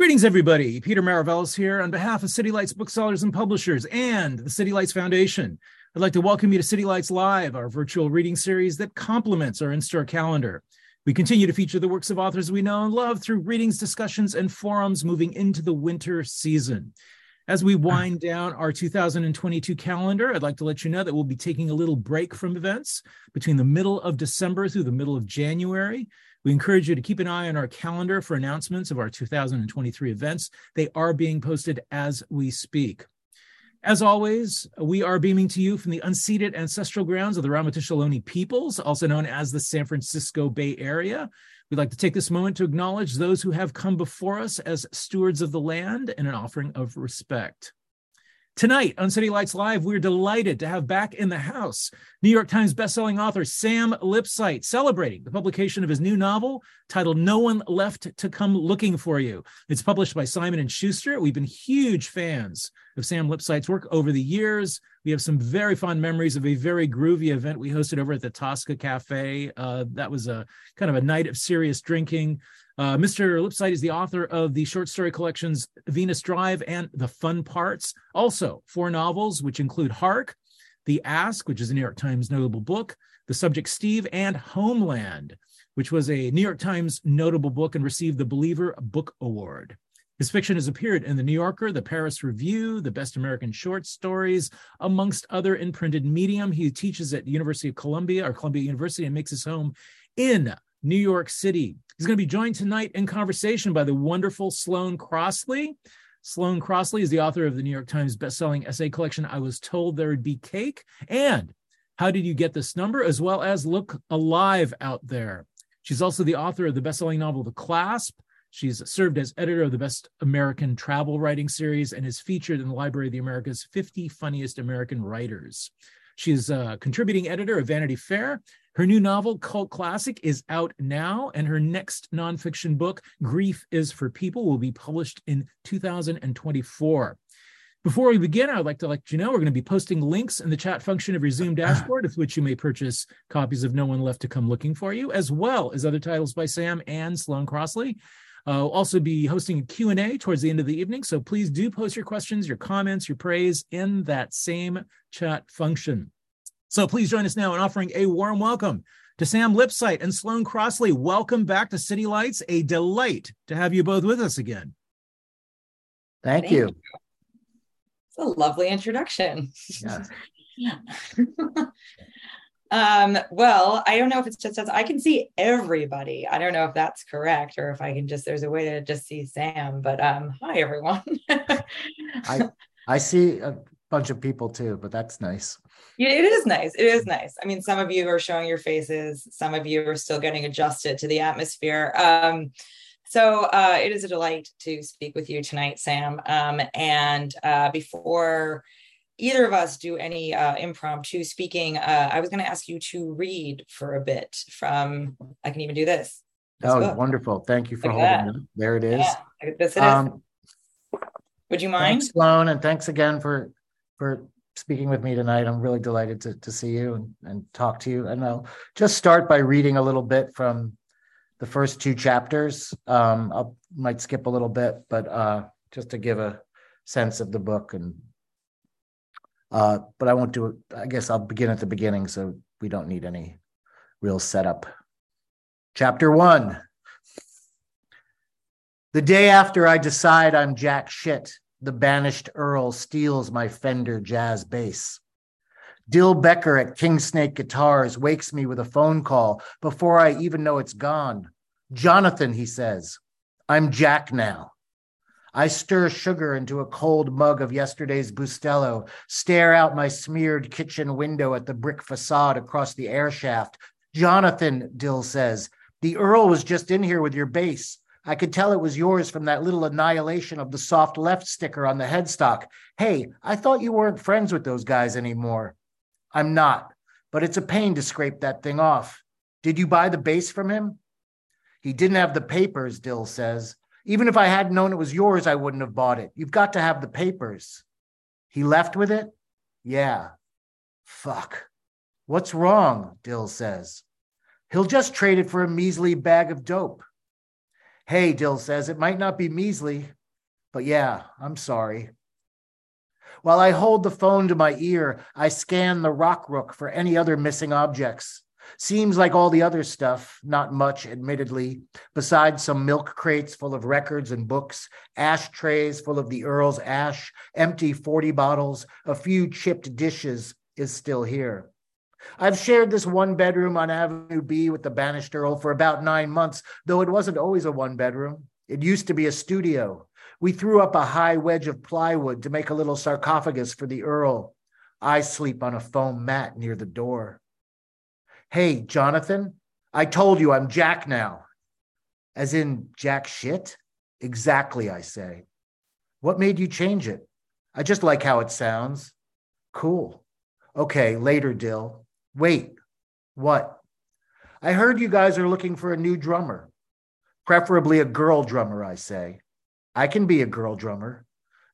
Greetings, everybody. Peter Maravelis here on behalf of City Lights booksellers and publishers and the City Lights Foundation. I'd like to welcome you to City Lights Live, our virtual reading series that complements our in store calendar. We continue to feature the works of authors we know and love through readings, discussions, and forums moving into the winter season. As we wind down our 2022 calendar, I'd like to let you know that we'll be taking a little break from events between the middle of December through the middle of January. We encourage you to keep an eye on our calendar for announcements of our 2023 events. They are being posted as we speak. As always, we are beaming to you from the unceded ancestral grounds of the Ramaytush Ohlone peoples, also known as the San Francisco Bay Area. We'd like to take this moment to acknowledge those who have come before us as stewards of the land and an offering of respect. Tonight on City Lights Live, we're delighted to have back in the house New York Times bestselling author Sam Lipsyte celebrating the publication of his new novel titled No One Left to Come Looking for You. It's published by Simon and Schuster. We've been huge fans of Sam Lipsyte's work over the years. We have some very fond memories of a very groovy event we hosted over at the Tosca Cafe. Uh, that was a kind of a night of serious drinking. Uh, Mr. Lipsyte is the author of the short story collections Venus Drive and The Fun Parts. Also, four novels, which include Hark, The Ask, which is a New York Times notable book, The Subject Steve, and Homeland, which was a New York Times notable book and received the Believer Book Award. His fiction has appeared in The New Yorker, The Paris Review, The Best American Short Stories, amongst other in printed medium. He teaches at the University of Columbia or Columbia University and makes his home in New York City. He's going to be joined tonight in conversation by the wonderful Sloane Crossley. Sloane Crossley is the author of the New York Times bestselling essay collection, I Was Told There Would Be Cake, and How Did You Get This Number, as well as Look Alive Out There. She's also the author of the bestselling novel, The Clasp. She's served as editor of the Best American Travel Writing Series and is featured in the Library of the Americas 50 Funniest American Writers. She's a contributing editor of Vanity Fair her new novel, Cult Classic, is out now, and her next nonfiction book, Grief is for People, will be published in 2024. Before we begin, I'd like to let you know we're going to be posting links in the chat function of your Zoom dashboard, with which you may purchase copies of No One Left to Come Looking for You, as well as other titles by Sam and Sloane Crossley. Uh, we'll also be hosting a Q&A towards the end of the evening, so please do post your questions, your comments, your praise in that same chat function. So please join us now in offering a warm welcome to Sam Lipsyte and Sloane Crossley. Welcome back to City Lights. A delight to have you both with us again. Thank, Thank you. you. It's a lovely introduction. Yeah. um, well, I don't know if it's just us. I can see everybody. I don't know if that's correct or if I can just there's a way to just see Sam. But um, hi everyone. I I see a bunch of people too, but that's nice. Yeah, it is nice. It is nice. I mean, some of you are showing your faces, some of you are still getting adjusted to the atmosphere. Um, so uh, it is a delight to speak with you tonight, Sam. Um, and uh, before either of us do any uh, impromptu speaking, uh, I was going to ask you to read for a bit from, I can even do this. this oh, book. wonderful. Thank you for Look holding it. There it is. Yeah, this it um, is. Would you mind? Thanks, Sloane, and thanks again for for speaking with me tonight. I'm really delighted to, to see you and, and talk to you. And I'll just start by reading a little bit from the first two chapters. Um, I might skip a little bit, but uh, just to give a sense of the book. And uh, but I won't do it. I guess I'll begin at the beginning, so we don't need any real setup. Chapter one. The day after I decide I'm jack shit, the banished Earl steals my Fender jazz bass. Dill Becker at King Snake Guitars wakes me with a phone call before I even know it's gone. Jonathan, he says, I'm Jack now. I stir sugar into a cold mug of yesterday's Bustelo, stare out my smeared kitchen window at the brick facade across the air shaft. Jonathan, Dill says, the Earl was just in here with your bass. I could tell it was yours from that little annihilation of the soft left sticker on the headstock. Hey, I thought you weren't friends with those guys anymore. I'm not, but it's a pain to scrape that thing off. Did you buy the bass from him? He didn't have the papers, Dill says. Even if I had known it was yours, I wouldn't have bought it. You've got to have the papers. He left with it? Yeah. Fuck. What's wrong? Dill says. He'll just trade it for a measly bag of dope. Hey, Dill says, it might not be measly, but yeah, I'm sorry. While I hold the phone to my ear, I scan the rock rook for any other missing objects. Seems like all the other stuff, not much, admittedly, besides some milk crates full of records and books, ashtrays full of the Earl's ash, empty 40 bottles, a few chipped dishes, is still here. I've shared this one bedroom on Avenue B with the banished Earl for about nine months, though it wasn't always a one bedroom. It used to be a studio. We threw up a high wedge of plywood to make a little sarcophagus for the Earl. I sleep on a foam mat near the door. Hey, Jonathan, I told you I'm Jack now. As in Jack shit? Exactly, I say. What made you change it? I just like how it sounds. Cool. Okay, later, Dill. Wait, what? I heard you guys are looking for a new drummer, preferably a girl drummer, I say. I can be a girl drummer.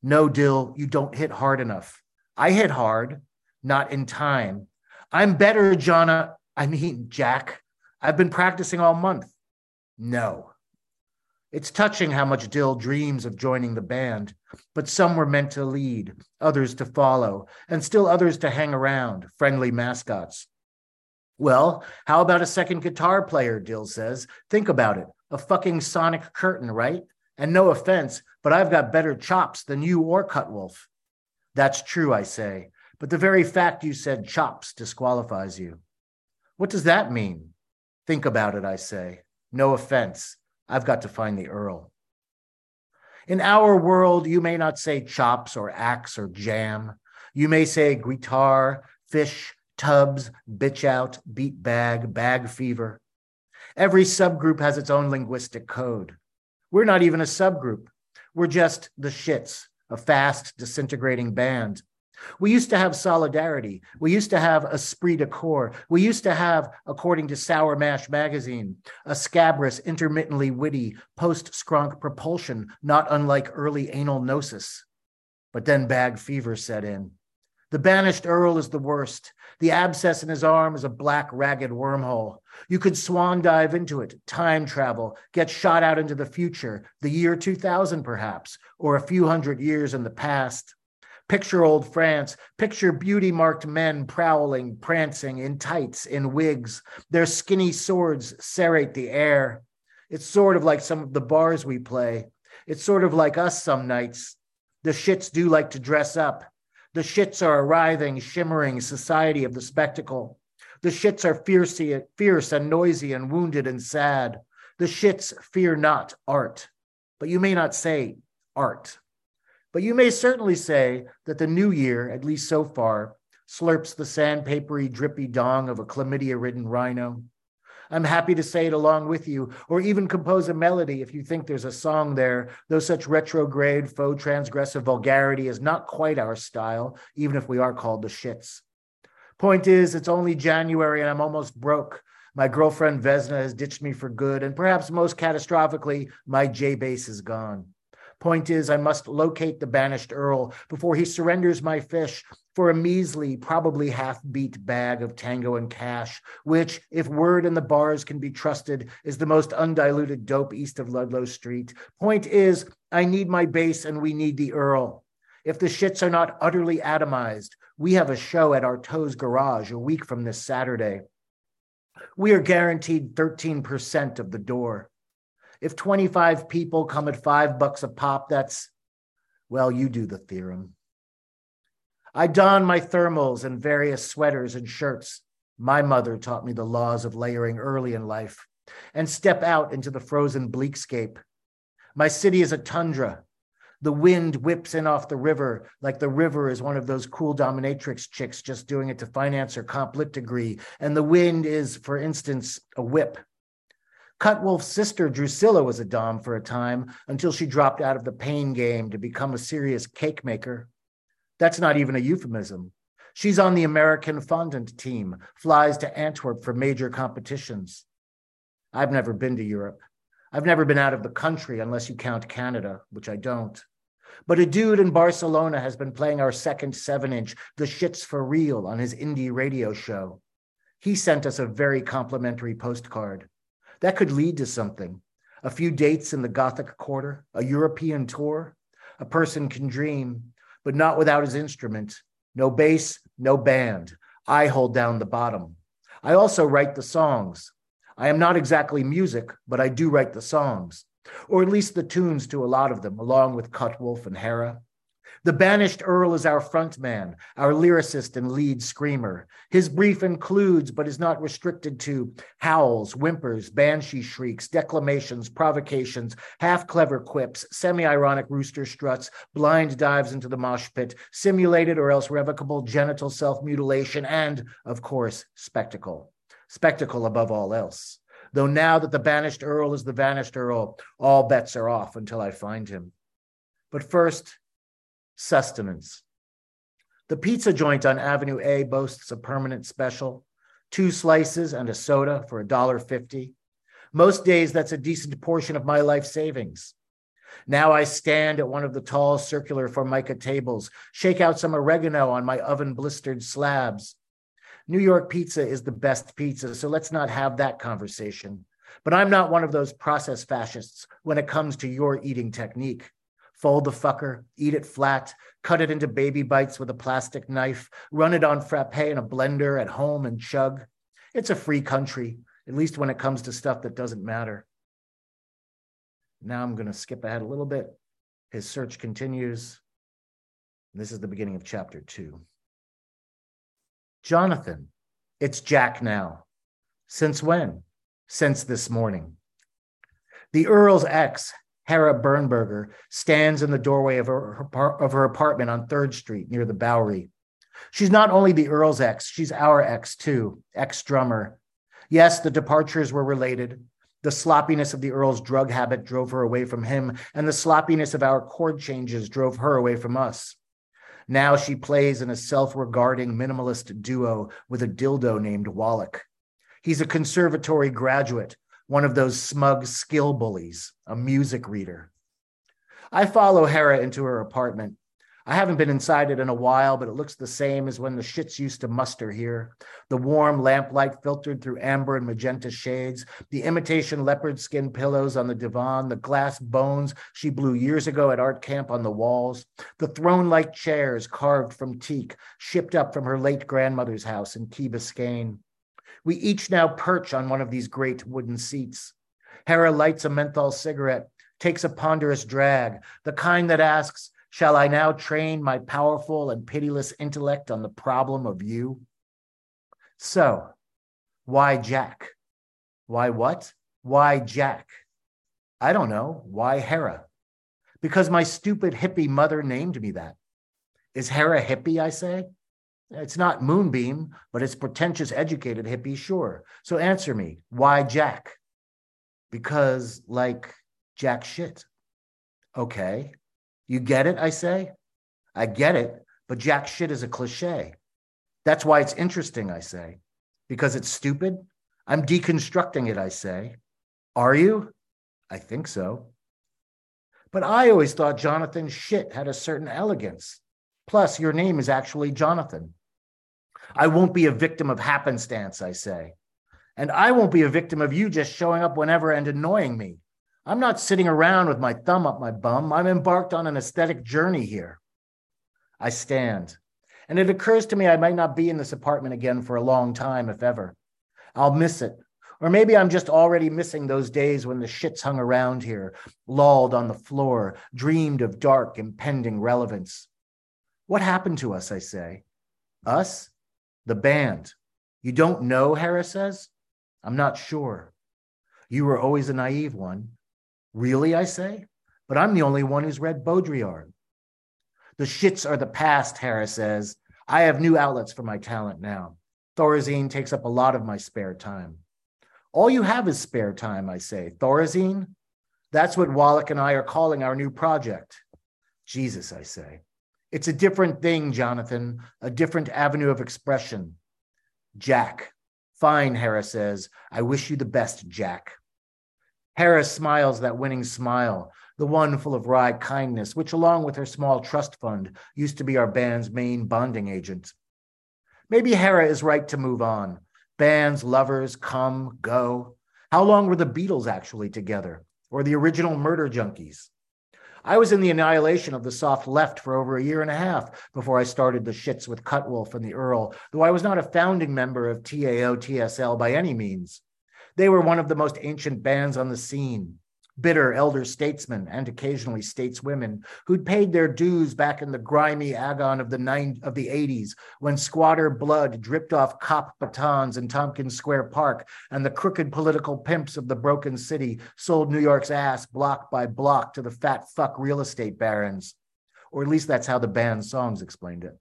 No, Dill, you don't hit hard enough. I hit hard, not in time. I'm better, Jonna. I mean, Jack. I've been practicing all month. No. It's touching how much Dill dreams of joining the band, but some were meant to lead, others to follow, and still others to hang around, friendly mascots. Well, how about a second guitar player? Dill says. Think about it. A fucking sonic curtain, right? And no offense, but I've got better chops than you or Cutwolf. That's true, I say, but the very fact you said chops disqualifies you. What does that mean? Think about it, I say. No offense. I've got to find the Earl. In our world, you may not say chops or axe or jam. You may say guitar, fish, tubs, bitch out, beat bag, bag fever. Every subgroup has its own linguistic code. We're not even a subgroup. We're just the shits, a fast disintegrating band. We used to have solidarity. We used to have esprit de corps. We used to have, according to Sour Mash magazine, a scabrous, intermittently witty post skronk propulsion, not unlike early anal gnosis. But then bag fever set in. The banished Earl is the worst. The abscess in his arm is a black, ragged wormhole. You could swan dive into it, time travel, get shot out into the future, the year 2000 perhaps, or a few hundred years in the past. Picture old France. Picture beauty marked men prowling, prancing in tights, in wigs. Their skinny swords serrate the air. It's sort of like some of the bars we play. It's sort of like us some nights. The shits do like to dress up. The shits are a writhing, shimmering society of the spectacle. The shits are fiercey, fierce and noisy and wounded and sad. The shits fear not art. But you may not say art. But you may certainly say that the new year, at least so far, slurps the sandpapery, drippy dong of a chlamydia ridden rhino. I'm happy to say it along with you, or even compose a melody if you think there's a song there, though such retrograde, faux transgressive vulgarity is not quite our style, even if we are called the shits. Point is, it's only January and I'm almost broke. My girlfriend Vesna has ditched me for good, and perhaps most catastrophically, my J bass is gone. Point is, I must locate the banished Earl before he surrenders my fish for a measly, probably half beat bag of tango and cash, which, if word and the bars can be trusted, is the most undiluted dope east of Ludlow Street. Point is, I need my bass and we need the Earl. If the shits are not utterly atomized, we have a show at our Toes Garage a week from this Saturday. We are guaranteed 13% of the door. If 25 people come at five bucks a pop, that's, well, you do the theorem. I don my thermals and various sweaters and shirts. My mother taught me the laws of layering early in life and step out into the frozen bleakscape. My city is a tundra. The wind whips in off the river like the river is one of those cool dominatrix chicks just doing it to finance her comp lit degree. And the wind is, for instance, a whip. Cutwolf's sister Drusilla was a Dom for a time until she dropped out of the pain game to become a serious cake maker. That's not even a euphemism. She's on the American fondant team, flies to Antwerp for major competitions. I've never been to Europe. I've never been out of the country unless you count Canada, which I don't. But a dude in Barcelona has been playing our second seven inch, The Shits for Real, on his indie radio show. He sent us a very complimentary postcard. That could lead to something. A few dates in the Gothic Quarter, a European tour. A person can dream, but not without his instrument. No bass, no band. I hold down the bottom. I also write the songs. I am not exactly music, but I do write the songs, or at least the tunes to a lot of them, along with Cutwolf and Hera. The banished Earl is our frontman, our lyricist and lead screamer. His brief includes, but is not restricted to, howls, whimpers, banshee shrieks, declamations, provocations, half clever quips, semi ironic rooster struts, blind dives into the mosh pit, simulated or else revocable genital self mutilation, and, of course, spectacle. Spectacle above all else. Though now that the banished Earl is the vanished Earl, all bets are off until I find him. But first, sustenance. The pizza joint on Avenue A boasts a permanent special two slices and a soda for $1.50. Most days, that's a decent portion of my life savings. Now I stand at one of the tall circular formica tables, shake out some oregano on my oven blistered slabs. New York pizza is the best pizza, so let's not have that conversation. But I'm not one of those process fascists when it comes to your eating technique fold the fucker, eat it flat, cut it into baby bites with a plastic knife, run it on frappe in a blender at home and chug. It's a free country, at least when it comes to stuff that doesn't matter. Now I'm going to skip ahead a little bit. His search continues. This is the beginning of chapter two. Jonathan, it's Jack now. Since when? Since this morning. The Earl's ex Hera Bernberger stands in the doorway of her, of her apartment on 3rd Street near the Bowery. She's not only the Earl's ex, she's our ex too, ex drummer. Yes, the departures were related. The sloppiness of the Earl's drug habit drove her away from him, and the sloppiness of our chord changes drove her away from us. Now she plays in a self regarding minimalist duo with a dildo named Wallach. He's a conservatory graduate one of those smug skill bullies, a music reader. I follow Hera into her apartment. I haven't been inside it in a while, but it looks the same as when the shits used to muster here. The warm lamplight filtered through amber and magenta shades, the imitation leopard skin pillows on the divan, the glass bones she blew years ago at art camp on the walls, the throne like chairs carved from teak, shipped up from her late grandmother's house in Key Biscayne. We each now perch on one of these great wooden seats. Hera lights a menthol cigarette, takes a ponderous drag, the kind that asks, Shall I now train my powerful and pitiless intellect on the problem of you? So, why Jack? Why what? Why Jack? I don't know. Why Hera? Because my stupid hippie mother named me that. Is Hera hippie, I say? It's not Moonbeam, but it's pretentious, educated hippie, sure. So answer me, why Jack? Because, like, Jack shit. Okay. You get it, I say? I get it, but Jack shit is a cliche. That's why it's interesting, I say. Because it's stupid? I'm deconstructing it, I say. Are you? I think so. But I always thought Jonathan shit had a certain elegance. Plus, your name is actually Jonathan. I won't be a victim of happenstance, I say. And I won't be a victim of you just showing up whenever and annoying me. I'm not sitting around with my thumb up my bum. I'm embarked on an aesthetic journey here. I stand, and it occurs to me I might not be in this apartment again for a long time, if ever. I'll miss it. Or maybe I'm just already missing those days when the shits hung around here, lolled on the floor, dreamed of dark, impending relevance. What happened to us, I say? Us? The band. You don't know, Hera says? I'm not sure. You were always a naive one. Really, I say? But I'm the only one who's read Baudrillard. The shits are the past, Hera says. I have new outlets for my talent now. Thorazine takes up a lot of my spare time. All you have is spare time, I say. Thorazine? That's what Wallach and I are calling our new project. Jesus, I say. It's a different thing, Jonathan, a different avenue of expression. Jack. Fine, Hera says. I wish you the best, Jack. Hera smiles that winning smile, the one full of wry kindness, which, along with her small trust fund, used to be our band's main bonding agent. Maybe Hera is right to move on. Bands, lovers, come, go. How long were the Beatles actually together? or the original murder junkies. I was in the annihilation of the soft left for over a year and a half before I started the shits with Cutwolf and the Earl, though I was not a founding member of TAO TSL by any means. They were one of the most ancient bands on the scene, bitter elder statesmen and occasionally stateswomen who'd paid their dues back in the grimy agon of the nine of the 80s when squatter blood dripped off cop batons in Tompkins Square Park and the crooked political pimps of the broken city sold New York's ass block by block to the fat fuck real estate barons. Or at least that's how the band's songs explained it.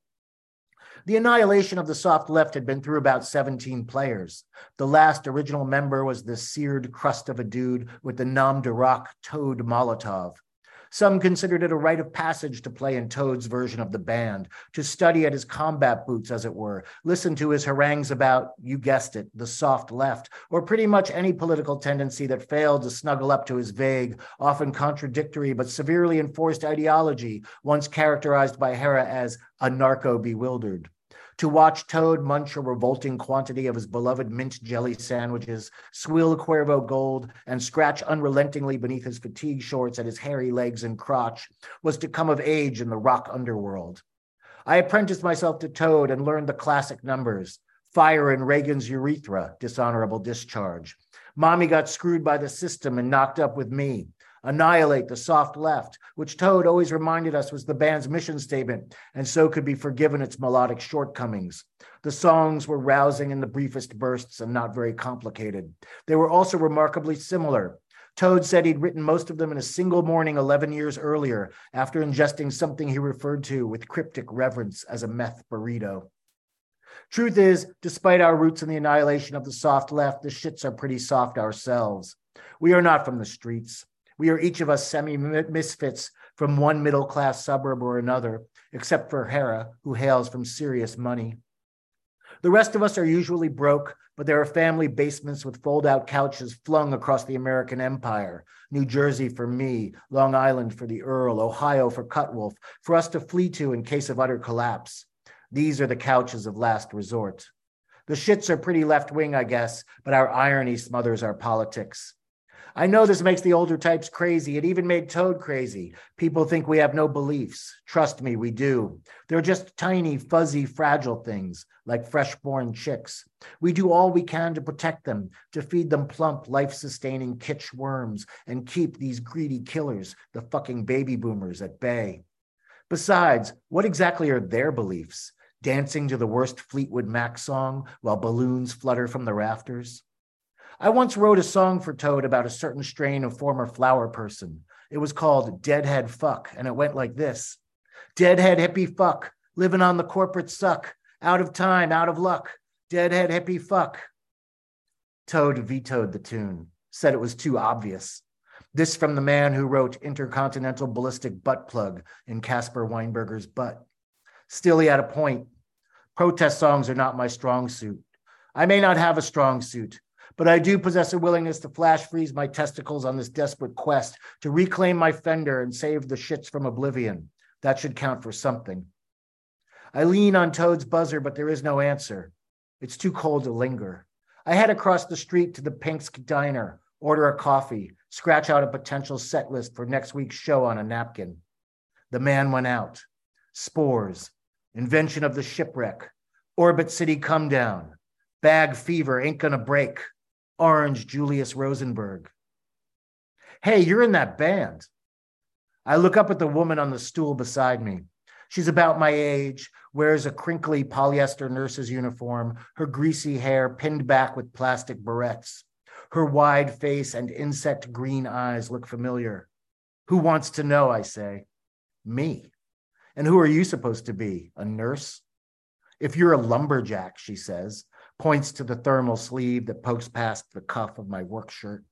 The annihilation of the soft left had been through about 17 players. The last original member was the seared crust of a dude with the nom de rock Toad Molotov. Some considered it a rite of passage to play in Toad's version of the band, to study at his combat boots, as it were, listen to his harangues about, you guessed it, the soft left, or pretty much any political tendency that failed to snuggle up to his vague, often contradictory, but severely enforced ideology, once characterized by Hera as anarcho bewildered to watch Toad munch a revolting quantity of his beloved mint jelly sandwiches, swill Cuervo Gold, and scratch unrelentingly beneath his fatigue shorts at his hairy legs and crotch was to come of age in the rock underworld. I apprenticed myself to Toad and learned the classic numbers fire in Reagan's urethra, dishonorable discharge. Mommy got screwed by the system and knocked up with me annihilate the soft left, which Toad always reminded us was the band's mission statement, and so could be forgiven its melodic shortcomings. The songs were rousing in the briefest bursts and not very complicated. They were also remarkably similar. Toad said he'd written most of them in a single morning 11 years earlier after ingesting something he referred to with cryptic reverence as a meth burrito. Truth is, despite our roots in the annihilation of the soft left, the shits are pretty soft ourselves. We are not from the streets. We are each of us semi misfits from one middle class suburb or another, except for Hera, who hails from serious money. The rest of us are usually broke, but there are family basements with fold out couches flung across the American empire. New Jersey for me, Long Island for the Earl, Ohio for Cutwolf, for us to flee to in case of utter collapse. These are the couches of last resort. The shits are pretty left wing, I guess, but our irony smothers our politics. I know this makes the older types crazy. It even made Toad crazy. People think we have no beliefs. Trust me, we do. They're just tiny, fuzzy, fragile things like fresh-born chicks. We do all we can to protect them, to feed them plump, life-sustaining kitsch worms and keep these greedy killers, the fucking baby boomers, at bay. Besides, what exactly are their beliefs? Dancing to the worst Fleetwood Mac song while balloons flutter from the rafters? I once wrote a song for Toad about a certain strain of former flower person. It was called Deadhead Fuck, and it went like this Deadhead hippie fuck, living on the corporate suck, out of time, out of luck, deadhead hippie fuck. Toad vetoed the tune, said it was too obvious. This from the man who wrote Intercontinental Ballistic Butt Plug in Caspar Weinberger's Butt. Still, he had a point. Protest songs are not my strong suit. I may not have a strong suit, but I do possess a willingness to flash freeze my testicles on this desperate quest to reclaim my fender and save the shits from oblivion. That should count for something. I lean on Toad's buzzer, but there is no answer. It's too cold to linger. I head across the street to the Pink's Diner, order a coffee, scratch out a potential set list for next week's show on a napkin. The man went out. Spores, invention of the shipwreck, Orbit City come down, bag fever ain't gonna break. Orange Julius Rosenberg. Hey, you're in that band. I look up at the woman on the stool beside me. She's about my age, wears a crinkly polyester nurse's uniform, her greasy hair pinned back with plastic barrettes. Her wide face and insect green eyes look familiar. Who wants to know? I say. Me. And who are you supposed to be? A nurse? If you're a lumberjack, she says, points to the thermal sleeve that pokes past the cuff of my work shirt.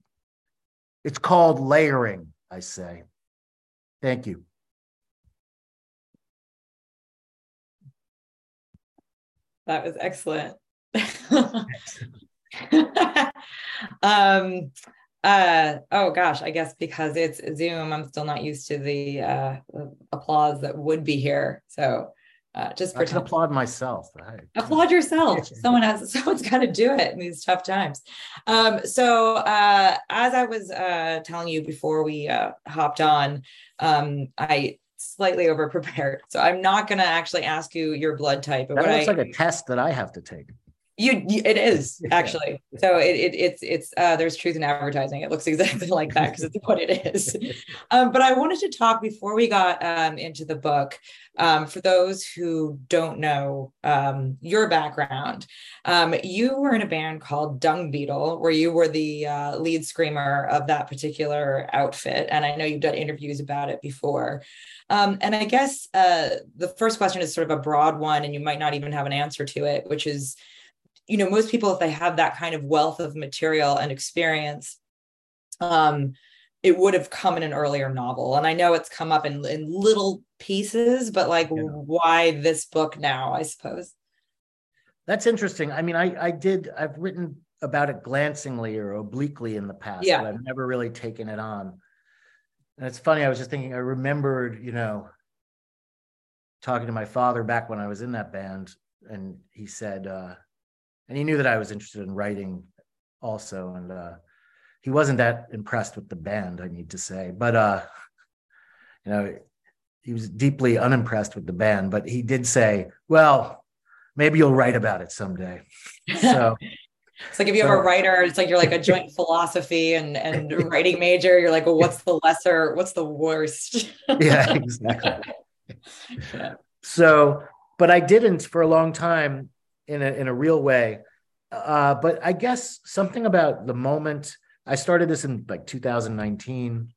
It's called layering, I say. Thank you. That was excellent. um uh oh gosh i guess because it's zoom i'm still not used to the uh applause that would be here so Uh, just I can applaud myself. I, applaud yourself. Someone has someone's got to do it in these tough times. Um, so uh, as I was uh, telling you before we uh, hopped on, um, I slightly over prepared. So I'm not going to actually ask you your blood type. But that looks I, like a test that I have to take. You, you it is actually. so it, it, it's it's uh, there's truth in advertising. It looks exactly like that because it's what it is. Um, but I wanted to talk before we got um, into the book. Um, for those who don't know um, your background, um, you were in a band called Dung Beetle, where you were the uh, lead screamer of that particular outfit, and I know you've done interviews about it before. Um, and I guess uh, the first question is sort of a broad one, and you might not even have an answer to it, which is you know most people if they have that kind of wealth of material and experience um it would have come in an earlier novel and i know it's come up in, in little pieces but like yeah. why this book now i suppose that's interesting i mean i i did i've written about it glancingly or obliquely in the past yeah. but i've never really taken it on and it's funny i was just thinking i remembered you know talking to my father back when i was in that band and he said uh and he knew that I was interested in writing also. And uh, he wasn't that impressed with the band, I need to say, but uh, you know, he was deeply unimpressed with the band. But he did say, "Well, maybe you'll write about it someday." So. It's like if you so, have a writer, it's like you're like a joint philosophy and and writing major. You're like, well, what's the lesser? What's the worst? yeah, exactly. yeah. So, but I didn't for a long time in a in a real way. Uh, but I guess something about the moment I started this in like 2019,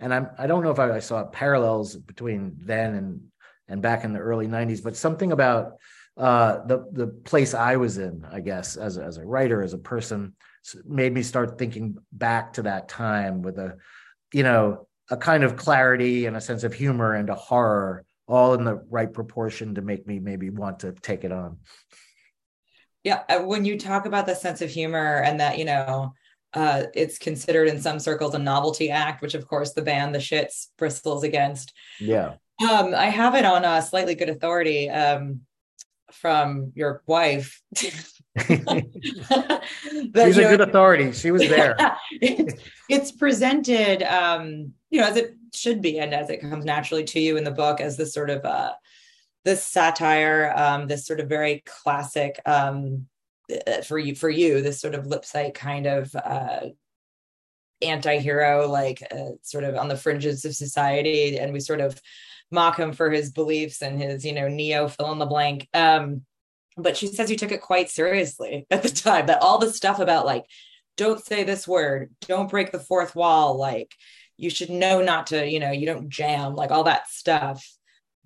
and I'm I don't know if I, I saw parallels between then and and back in the early 90s, but something about uh, the the place I was in, I guess, as a, as a writer, as a person, made me start thinking back to that time with a, you know, a kind of clarity and a sense of humor and a horror, all in the right proportion to make me maybe want to take it on. Yeah, uh, when you talk about the sense of humor and that, you know, uh, it's considered in some circles a novelty act, which of course the band The Shits bristles against. Yeah. Um, I have it on a slightly good authority um, from your wife. She's a good authority. She was there. it's, it's presented, um, you know, as it should be, and as it comes naturally to you in the book, as this sort of uh, this satire, um, this sort of very classic um, uh, for you for you, this sort of Lipsyte kind of uh, anti-hero, like uh, sort of on the fringes of society, and we sort of mock him for his beliefs and his, you know, neo fill in the blank. Um, but she says you took it quite seriously at the time. That all the stuff about like, don't say this word, don't break the fourth wall, like you should know not to, you know, you don't jam, like all that stuff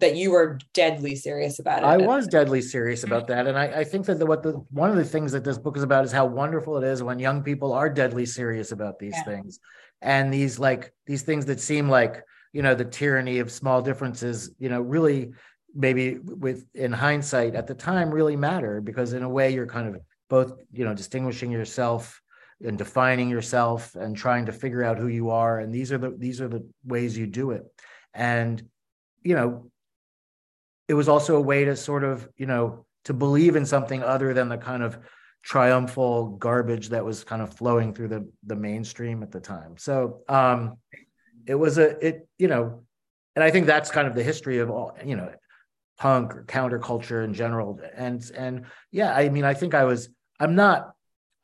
that you were deadly serious about it. I was deadly serious about mm-hmm. that, and I, I think that the, what the one of the things that this book is about is how wonderful it is when young people are deadly serious about these yeah. things, and these like these things that seem like you know the tyranny of small differences, you know, really maybe with in hindsight at the time really matter because in a way you're kind of both you know distinguishing yourself and defining yourself and trying to figure out who you are and these are the these are the ways you do it and you know it was also a way to sort of you know to believe in something other than the kind of triumphal garbage that was kind of flowing through the the mainstream at the time. So um it was a it you know and i think that's kind of the history of all you know punk or counterculture in general. And and yeah i mean i think i was i'm not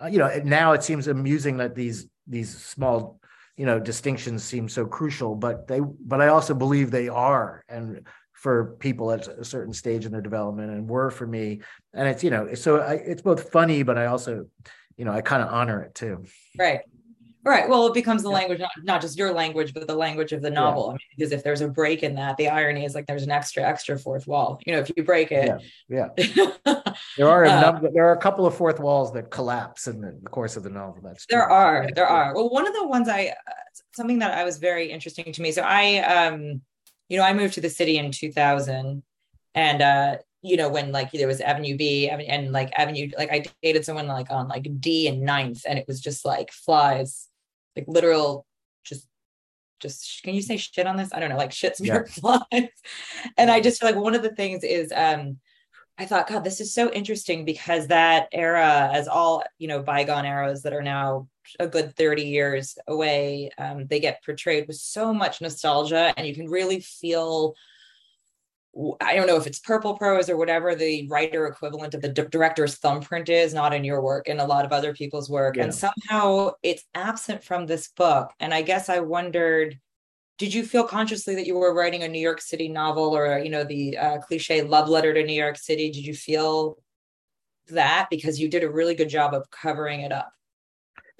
uh, you know now it seems amusing that these these small you know distinctions seem so crucial but they but i also believe they are. And for people at a certain stage in their development and were for me. And it's you know so I, it's both funny but i also you know i kind of honor it too. Right. Right. Well it becomes the yeah. language not, not just your language but the language of the novel. Yeah. I mean, because if there's a break in that the irony is like there's an extra extra fourth wall. You know if you break it. Yeah, yeah. there are a uh, number, there are a couple of fourth walls that collapse in the course of the novel. That's there true. are. there are. Well one of the ones i uh, something that i was very interesting to me. So i um you know, I moved to the city in 2000 and, uh, you know, when like there was Avenue B and like Avenue, like I dated someone like on like D and ninth and it was just like flies, like literal, just, just can you say shit on this? I don't know, like shits yeah. flies. and I just feel like one of the things is um I thought, God, this is so interesting because that era, as all you know, bygone eras that are now a good 30 years away, um, they get portrayed with so much nostalgia, and you can really feel. I don't know if it's purple prose or whatever the writer equivalent of the d- director's thumbprint is, not in your work, in a lot of other people's work. Yeah. And somehow it's absent from this book. And I guess I wondered did you feel consciously that you were writing a New York City novel or you know the uh, cliche love letter to New York City? Did you feel that because you did a really good job of covering it up?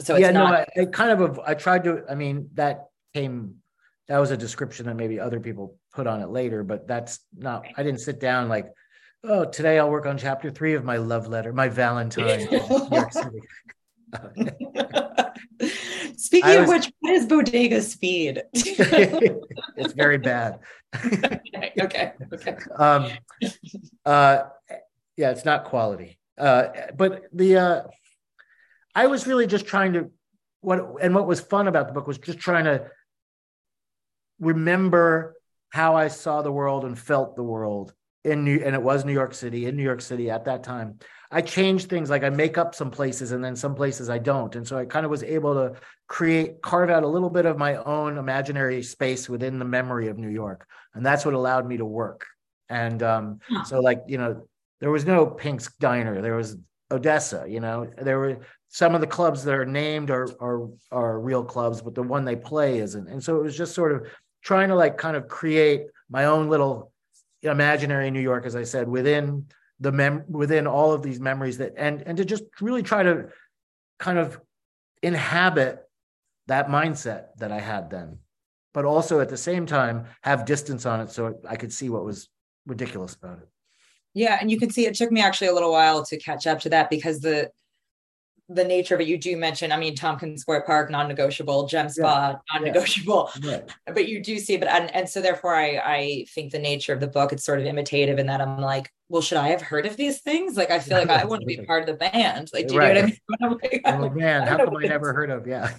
So yeah, not- no, I, I kind of I tried to. I mean, that came that was a description that maybe other people put on it later, but that's not. I didn't sit down like, oh, today I'll work on chapter three of my love letter, my Valentine. New York City. Speaking was, of which, what is Bodega Speed? it's very bad. okay, okay, okay. Um, uh, yeah, it's not quality. Uh, but the uh, I was really just trying to what and what was fun about the book was just trying to remember how I saw the world and felt the world in New and it was New York City in New York City at that time I change things like I make up some places and then some places I don't. And so I kind of was able to create, carve out a little bit of my own imaginary space within the memory of New York. And that's what allowed me to work. And um, so, like, you know, there was no Pink's Diner, there was Odessa, you know, there were some of the clubs that are named are, are, are real clubs, but the one they play isn't. And so it was just sort of trying to like kind of create my own little imaginary New York, as I said, within the mem within all of these memories that and and to just really try to kind of inhabit that mindset that I had then, but also at the same time have distance on it so I could see what was ridiculous about it. Yeah, and you can see it took me actually a little while to catch up to that because the the nature of it you do mention i mean tompkins square park non-negotiable gem spa yeah. non-negotiable. Yeah. but you do see but and, and so therefore i i think the nature of the book it's sort of imitative in that i'm like well should i have heard of these things? Like i feel like i want to be part of the band. Like do you right. know what i mean? Like, I'm like man how come i never heard of yeah.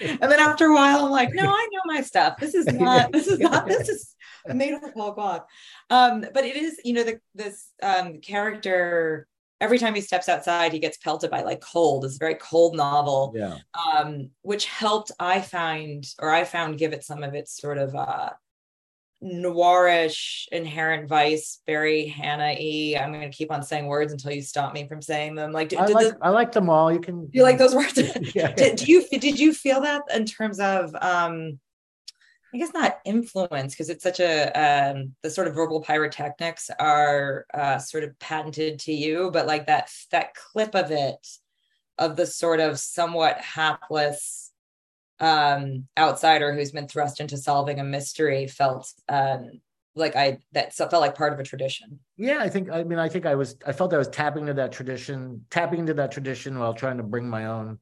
And then after a while i'm like no i know my stuff. This is not this is not this is made of whole cloth um but it is you know the this um character every time he steps outside, he gets pelted by like cold. It's a very cold novel. Yeah. Um, which helped I find, or I found give it some of its sort of uh noirish inherent vice, very Hannah E. I'm gonna keep on saying words until you stop me from saying them. Like, I, like, I like them all. You can you like those words? yeah. did, do you did you feel that in terms of um I guess not influence because it's such a um, the sort of verbal pyrotechnics are uh, sort of patented to you, but like that that clip of it of the sort of somewhat hapless um, outsider who's been thrust into solving a mystery felt um, like I that felt like part of a tradition. Yeah, I think I mean I think I was I felt I was tapping into that tradition, tapping into that tradition while trying to bring my own,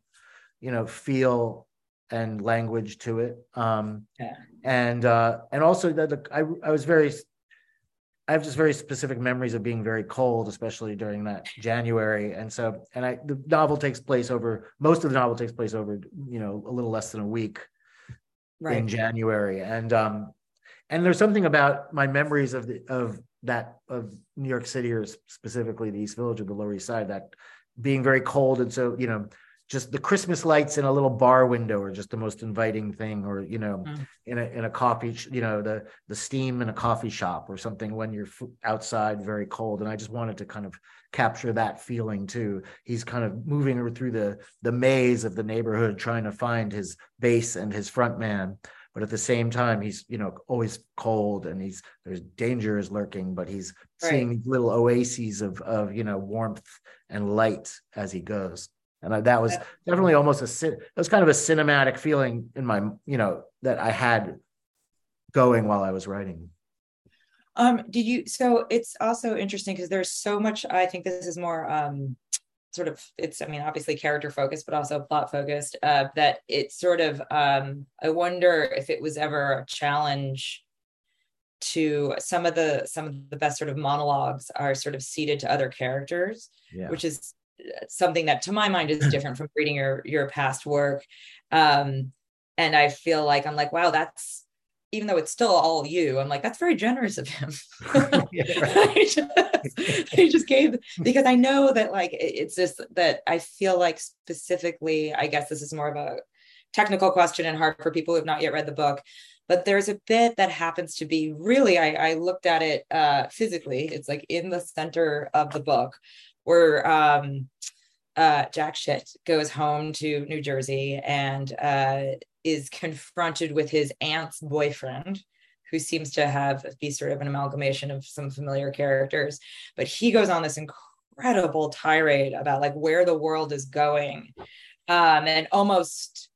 you know, feel and language to it. Um, yeah. And uh, and also that I I was very I have just very specific memories of being very cold, especially during that January. And so and I the novel takes place over most of the novel takes place over you know a little less than a week right. in January. And um and there's something about my memories of the of that of New York City or specifically the East Village or the Lower East Side that being very cold and so you know just the Christmas lights in a little bar window are just the most inviting thing, or you know, mm. in a in a coffee, you know, the the steam in a coffee shop or something when you're outside very cold. And I just wanted to kind of capture that feeling too. He's kind of moving through the the maze of the neighborhood, trying to find his bass and his front man. But at the same time, he's you know always cold, and he's there's danger is lurking, but he's right. seeing little oases of of you know warmth and light as he goes and that was definitely almost a it was kind of a cinematic feeling in my you know that i had going while i was writing um did you so it's also interesting because there's so much i think this is more um sort of it's i mean obviously character focused but also plot focused uh that it's sort of um i wonder if it was ever a challenge to some of the some of the best sort of monologues are sort of ceded to other characters yeah. which is something that to my mind is different from reading your your past work um and i feel like i'm like wow that's even though it's still all you, I'm like, that's very generous of him. I, just, just gave because I know that like it's just that I feel like specifically, I guess this is more of a technical question and hard for people who have not yet read the book. But there's a bit that happens to be really, I, I looked at it uh, physically. It's like in the center of the book where um, uh, Jack Shit goes home to New Jersey and uh, is confronted with his aunt's boyfriend, who seems to have be sort of an amalgamation of some familiar characters. But he goes on this incredible tirade about like where the world is going, um, and almost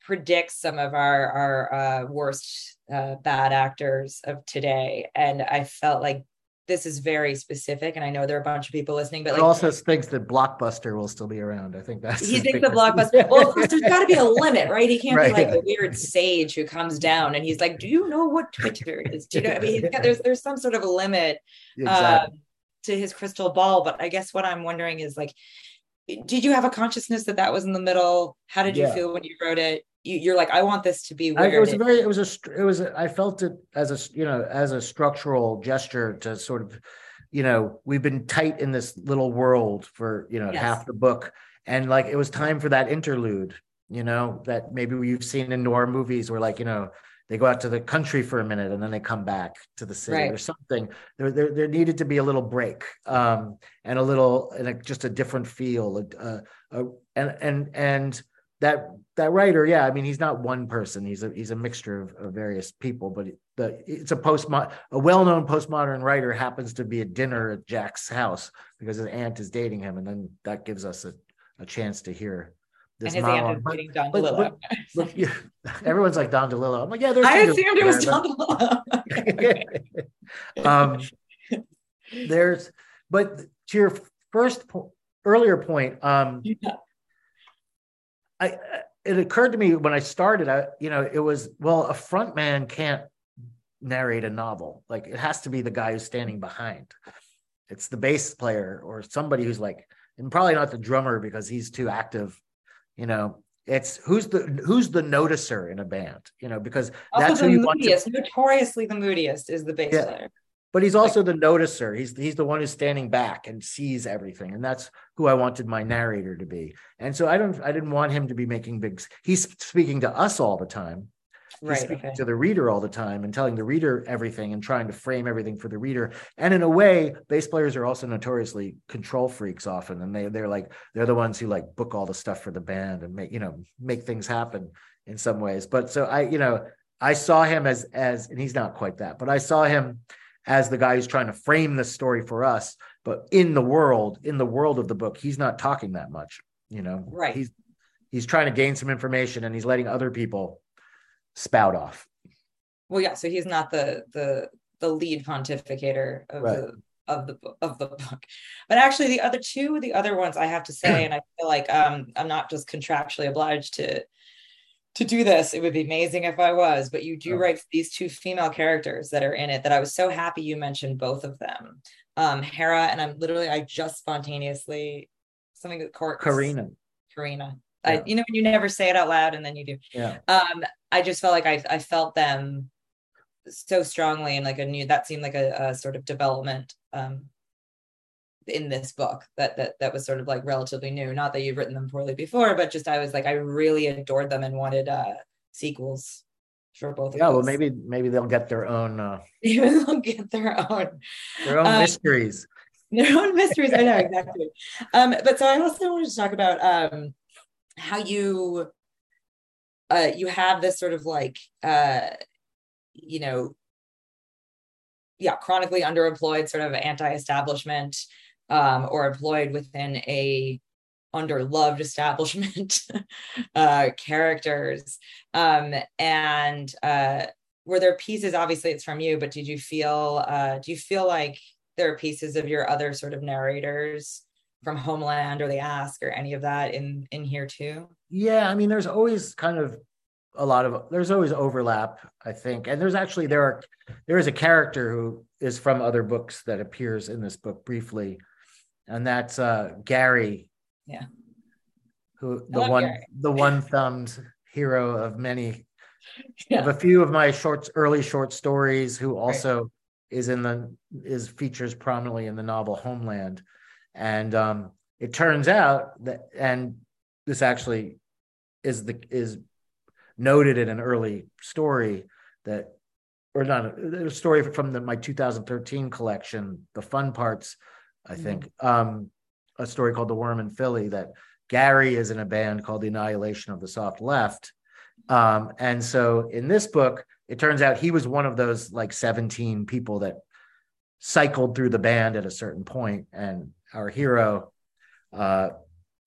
predicts some of our our uh, worst uh, bad actors of today. And I felt like this is very specific, and I know there are a bunch of people listening, but like, also thinks that Blockbuster will still be around. I think that's he thinks the Blockbuster. Well, there's got to be a limit, right? He can't right. be like a weird sage who comes down and he's like, "Do you know what Twitter is?" Do you know? I mean, got, there's there's some sort of a limit exactly. um, to his crystal ball. But I guess what I'm wondering is like, did you have a consciousness that that was in the middle? How did you yeah. feel when you wrote it? You, are like, I want this to be I, it was it very, it was a, it was, a, I felt it as a, you know, as a structural gesture to sort of, you know, we've been tight in this little world for, you know, yes. half the book. And like, it was time for that interlude, you know, that maybe we've seen in noir movies where like, you know, they go out to the country for a minute and then they come back to the city right. or something. There, there, there needed to be a little break um, and a little, and a, just a different feel. Uh, uh, and, and, and, that that writer, yeah, I mean, he's not one person. He's a he's a mixture of, of various people. But the it's a post a well known postmodern writer happens to be at dinner at Jack's house because his aunt is dating him, and then that gives us a, a chance to hear this and his aunt is dating Don DeLillo. But, but, but, yeah, everyone's like Don DeLillo. I'm like, yeah, there's. I assumed it was Don DeLillo. um, there's, but to your first po- earlier point, um, yeah I uh, it occurred to me when I started, I you know, it was well, a front man can't narrate a novel. Like it has to be the guy who's standing behind. It's the bass player or somebody who's like, and probably not the drummer because he's too active. You know, it's who's the who's the noticer in a band. You know, because also that's who you moodiest, want to. Notoriously, the moodiest is the bass yeah. player but he's also the noticer. He's he's the one who's standing back and sees everything, and that's who I wanted my narrator to be. And so I don't I didn't want him to be making big. He's speaking to us all the time. He's right, speaking okay. to the reader all the time and telling the reader everything and trying to frame everything for the reader. And in a way, bass players are also notoriously control freaks often, and they they're like they're the ones who like book all the stuff for the band and make you know make things happen in some ways. But so I you know I saw him as as and he's not quite that, but I saw him as the guy who's trying to frame the story for us but in the world in the world of the book he's not talking that much you know? Right. He's he's trying to gain some information and he's letting other people spout off. Well yeah so he's not the the the lead pontificator of right. the of the of the book. But actually the other two the other ones i have to say and i feel like um i'm not just contractually obliged to to do this. It would be amazing if I was, but you do oh. write these two female characters that are in it that I was so happy you mentioned both of them. Um, Hera, and I'm literally, I just spontaneously something that Cor- Karina. Karina. Yeah. I, you know, when you never say it out loud and then you do. Yeah. Um, I just felt like I, I felt them so strongly and like a new, that seemed like a, a sort of development um, in this book that that that was sort of like relatively new. Not that you've written them poorly before, but just I was like I really adored them and wanted uh sequels for both. Yeah, well, maybe maybe they'll get their own. uh Maybe they'll get their own their own um, mysteries. Their own mysteries. I know exactly. Um, but so I also wanted to talk about um how you uh you have this sort of like uh you know yeah chronically underemployed sort of anti-establishment um, or employed within a underloved establishment uh, characters. Um, and uh, were there pieces? Obviously, it's from you, but did you feel? Uh, do you feel like there are pieces of your other sort of narrators from Homeland or The Ask or any of that in in here too? Yeah, I mean, there's always kind of a lot of there's always overlap i think and there's actually there are there is a character who is from other books that appears in this book briefly and that's uh, Gary. Yeah. Who the one Gary. the one thumbed hero of many yeah. of a few of my short, early short stories, who also right. is in the is features prominently in the novel Homeland, and um, it turns out that, and this actually is the is noted in an early story that, or not a, a story from the, my 2013 collection, the fun parts, I mm-hmm. think, mm-hmm. um, a story called The Worm in Philly that Gary is in a band called The Annihilation of the Soft Left. Um, and so in this book, it turns out he was one of those like 17 people that cycled through the band at a certain point, and our hero, uh,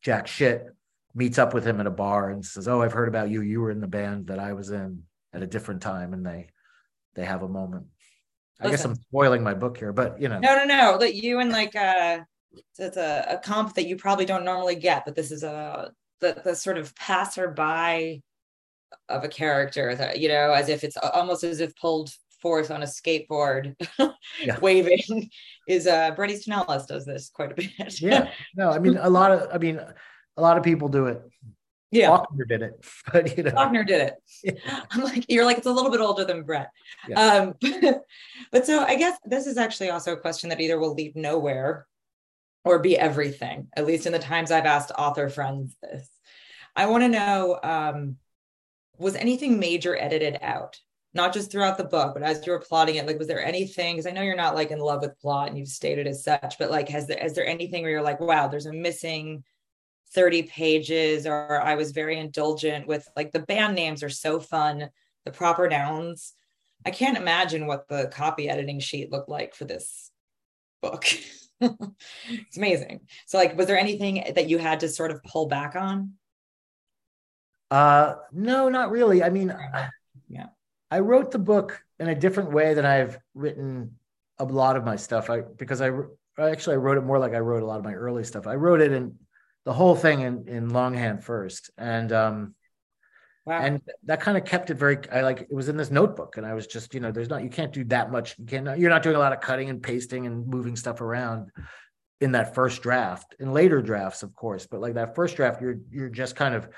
Jack Shit, meets up with him at a bar and says, "Oh, I've heard about you. You were in the band that I was in at a different time," and they they have a moment. I guess I'm spoiling my book here, but you know. No, no, no. That you and like uh it's a, a comp that you probably don't normally get, but this is a the, the sort of passerby of a character that you know, as if it's almost as if pulled forth on a skateboard waving is uh Bret Easton does this quite a bit. yeah. No, I mean a lot of I mean a lot of people do it. Yeah. Faulkner did it, but you know. Faulkner did it. Yeah. I'm like, you're like, it's a little bit older than Bret. Yeah. Um, but so I guess this is actually also a question that either will lead nowhere or be everything, at least in the times I've asked author friends this. I want to know um, was anything major edited out? Not just throughout the book, but as you were plotting it, like, was there anything? Because I know you're not like in love with plot and you've stated as such, but like, has there, is there anything where you're like, wow, there's a missing 30 pages or I was very indulgent with like the band names are so fun, the proper nouns. I can't imagine what the copy editing sheet looked like for this book. it's amazing. So like was there anything that you had to sort of pull back on? Uh no, not really. I mean yeah. I wrote the book in a different way than I've written a lot of my stuff. I because I actually I wrote it more like I wrote a lot of my early stuff. I wrote it in the whole thing in in longhand first, and um, wow. and that kind of kept it very. I like it was in this notebook, and I was just you know, there's not you can't do that much. You can't you're not doing a lot of cutting and pasting and moving stuff around in that first draft. In later drafts, of course, but like that first draft, you're you're just kind of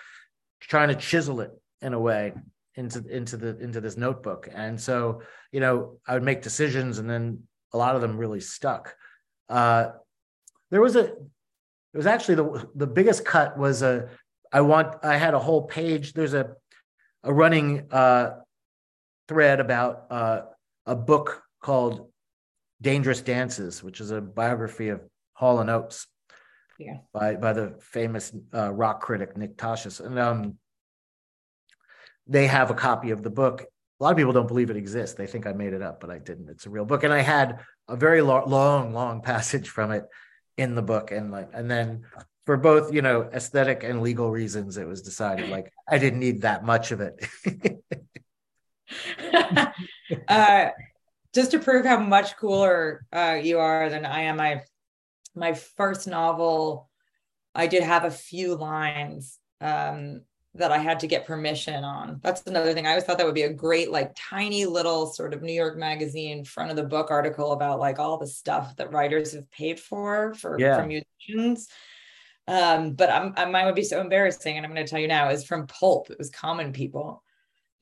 trying to chisel it in a way into into the into this notebook and so you know i would make decisions and then a lot of them really stuck uh there was a it was actually the the biggest cut was a I want I had a whole page. There's a a running uh, thread about uh, a book called Dangerous Dances, which is a biography of Hall and Oates. Yeah. By by the famous uh, rock critic Nick Tosches. And um, they have a copy of the book. A lot of people don't believe it exists. They think I made it up, but I didn't. It's a real book. And I had a very lo- long, long passage from it in the book. And like and then for both you know aesthetic and legal reasons it was decided like i didn't need that much of it. Uh, just to prove how much cooler uh, you are than i am my my first novel i did have a few lines um, that I had to get permission on. That's another thing. I always thought that would be a great, like, tiny little sort of New York Magazine front of the book article about like all the stuff that writers have paid for for, yeah. for musicians. Um, but I'm, I, mine would be so embarrassing, and I'm going to tell you now is from Pulp. It was Common People.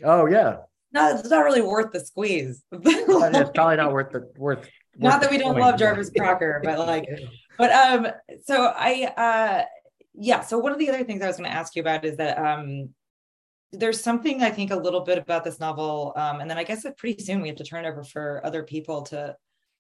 Oh yeah. No, it's not really worth the squeeze. it's probably not worth the worth. Not that we don't point. love Jarvis Cocker, but like, but um, so I uh yeah so one of the other things i was going to ask you about is that um there's something i think a little bit about this novel um and then i guess that pretty soon we have to turn over for other people to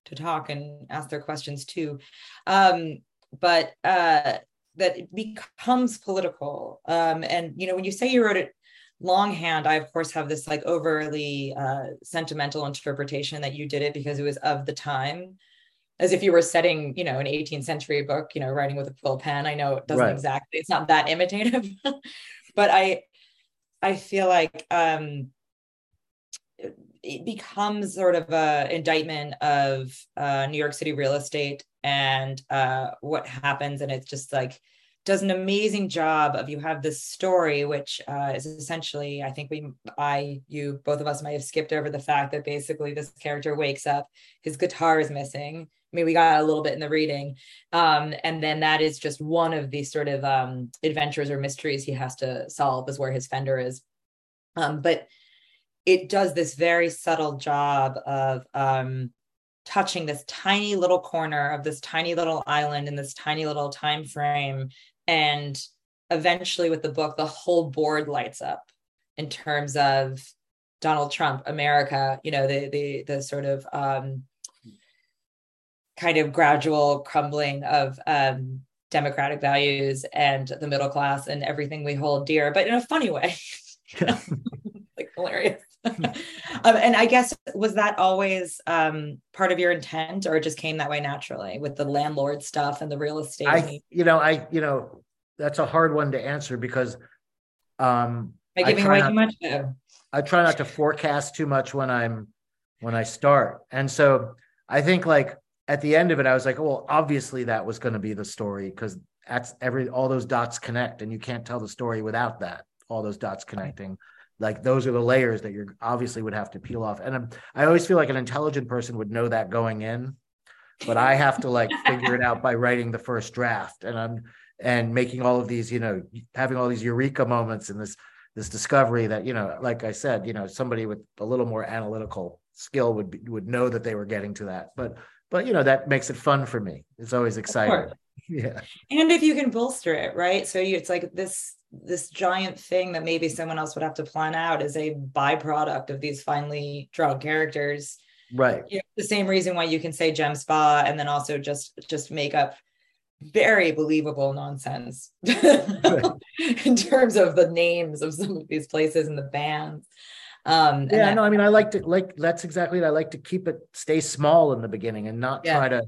to talk and ask their questions too. Um but uh that it becomes political um and you know when you say you wrote it longhand i of course have this like overly uh sentimental interpretation that you did it because it was of the time as if you were setting, you know, an 18th century book, you know, writing with a quill pen. I know it doesn't right. exactly, it's not that imitative, but I, I feel like um, it becomes sort of a indictment of uh, New York City real estate and uh, what happens, and it's just like does an amazing job of you have this story which uh, is essentially i think we i you both of us might have skipped over the fact that basically this character wakes up his guitar is missing I mean, we got a little bit in the reading. Um, and then that is just one of these sort of um, adventures or mysteries he has to solve is where his fender is. Um, but it does this very subtle job of um, touching this tiny little corner of this tiny little island in this tiny little time frame and eventually with the book the whole board lights up in terms of donald trump america you know the the the sort of um, kind of gradual crumbling of um, democratic values and the middle class and everything we hold dear but in a funny way like hilarious um, and I guess was that always um, part of your intent, or it just came that way naturally with the landlord stuff and the real estate? I, you know, I, you know, that's a hard one to answer because um, by giving away not, too much. I try not to forecast too much when I'm when I start, and so I think like at the end of it, I was like, well, obviously that was going to be the story because that's every all those dots connect, and you can't tell the story without that all those dots connecting. Like those are the layers that you obviously would have to peel off and I'm, i always feel like an intelligent person would know that going in but i have to like figure it out by writing the first draft and i'm and making all of these you know having all these eureka moments in this this discovery that you know like i said you know somebody with a little more analytical skill would be, would know that they were getting to that but but you know that makes it fun for me. It's always exciting. yeah. And if you can bolster it right? So you, it's like this this giant thing that maybe someone else would have to plan out is a byproduct of these finely drawn characters. Right. You know, the same reason why you can say gem spa and then also just just make up very believable nonsense in terms of the names of some of these places and the bands um yeah no i mean i like to like that's exactly it i like to keep it stay small in the beginning and not yeah. try to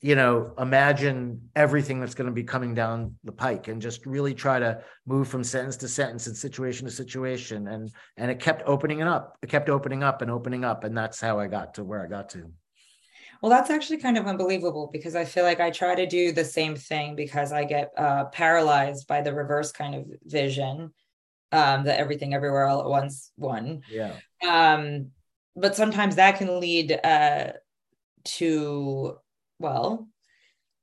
you know, imagine everything that's going to be coming down the pike and just really try to move from sentence to sentence and situation to situation. And and it kept opening it up. It kept opening up and opening up. And that's how I got to where I got to. Well, that's actually kind of unbelievable because I feel like I try to do the same thing because I get uh, paralyzed by the reverse kind of vision, um, the everything everywhere all at once one. Yeah. Um, but sometimes that can lead uh, to well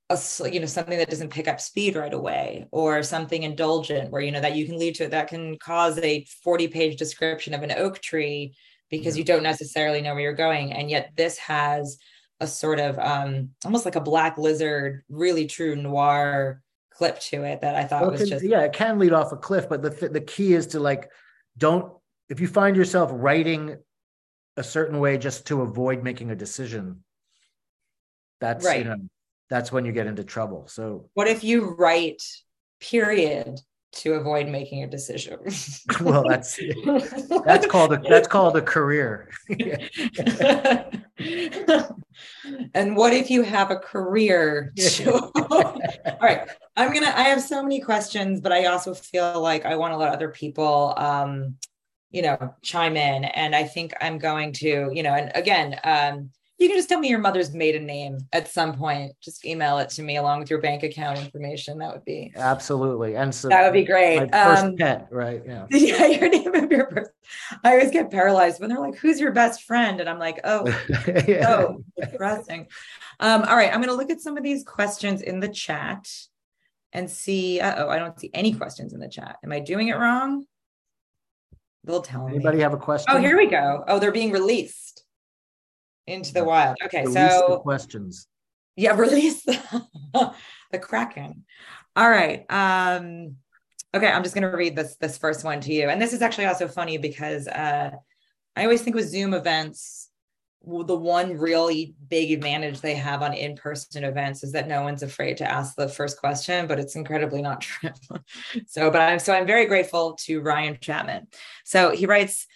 a, you know something that doesn't pick up speed right away or something indulgent where you know that you can lead to it that can cause a 40 page description of an oak tree because yeah. you don't necessarily know where you're going and yet this has a sort of um almost like a black lizard really true noir clip to it that i thought well, was can, just yeah it can lead off a cliff but the the key is to like don't if you find yourself writing a certain way just to avoid making a decision that's right. you know that's when you get into trouble so what if you write period to avoid making a decision. Well that's that's called a that's called a career. And what if you have a career to... all right i'm gonna i have so many questions but i also feel like i want to let other people um you know chime in. And i think i'm going to you know and again um you can just tell me your mother's maiden name at some point. Just email it to me along with your bank account information. That would be absolutely, and so that would be great. My first um, pet, right? Yeah, yeah. Your name of your first. I always get paralyzed when they're like, "Who's your best friend?" And I'm like, "Oh, yeah. oh, depressing." Um, all right, I'm going to look at some of these questions in the chat and see. Oh, I don't see any questions in the chat. Am I doing it wrong? They'll tell Anybody me. Anybody have a question? Oh, here we go. Oh, they're being released into the wild. Okay, release so questions. Yeah, release the, the Kraken. All right. Um, okay, I'm just gonna read this this first one to you. And this is actually also funny because uh I always think with Zoom events, the one really big advantage they have on in-person events is that no one's afraid to ask the first question, but it's incredibly not true. so, but I'm so I'm very grateful to Ryan Chapman. So he writes,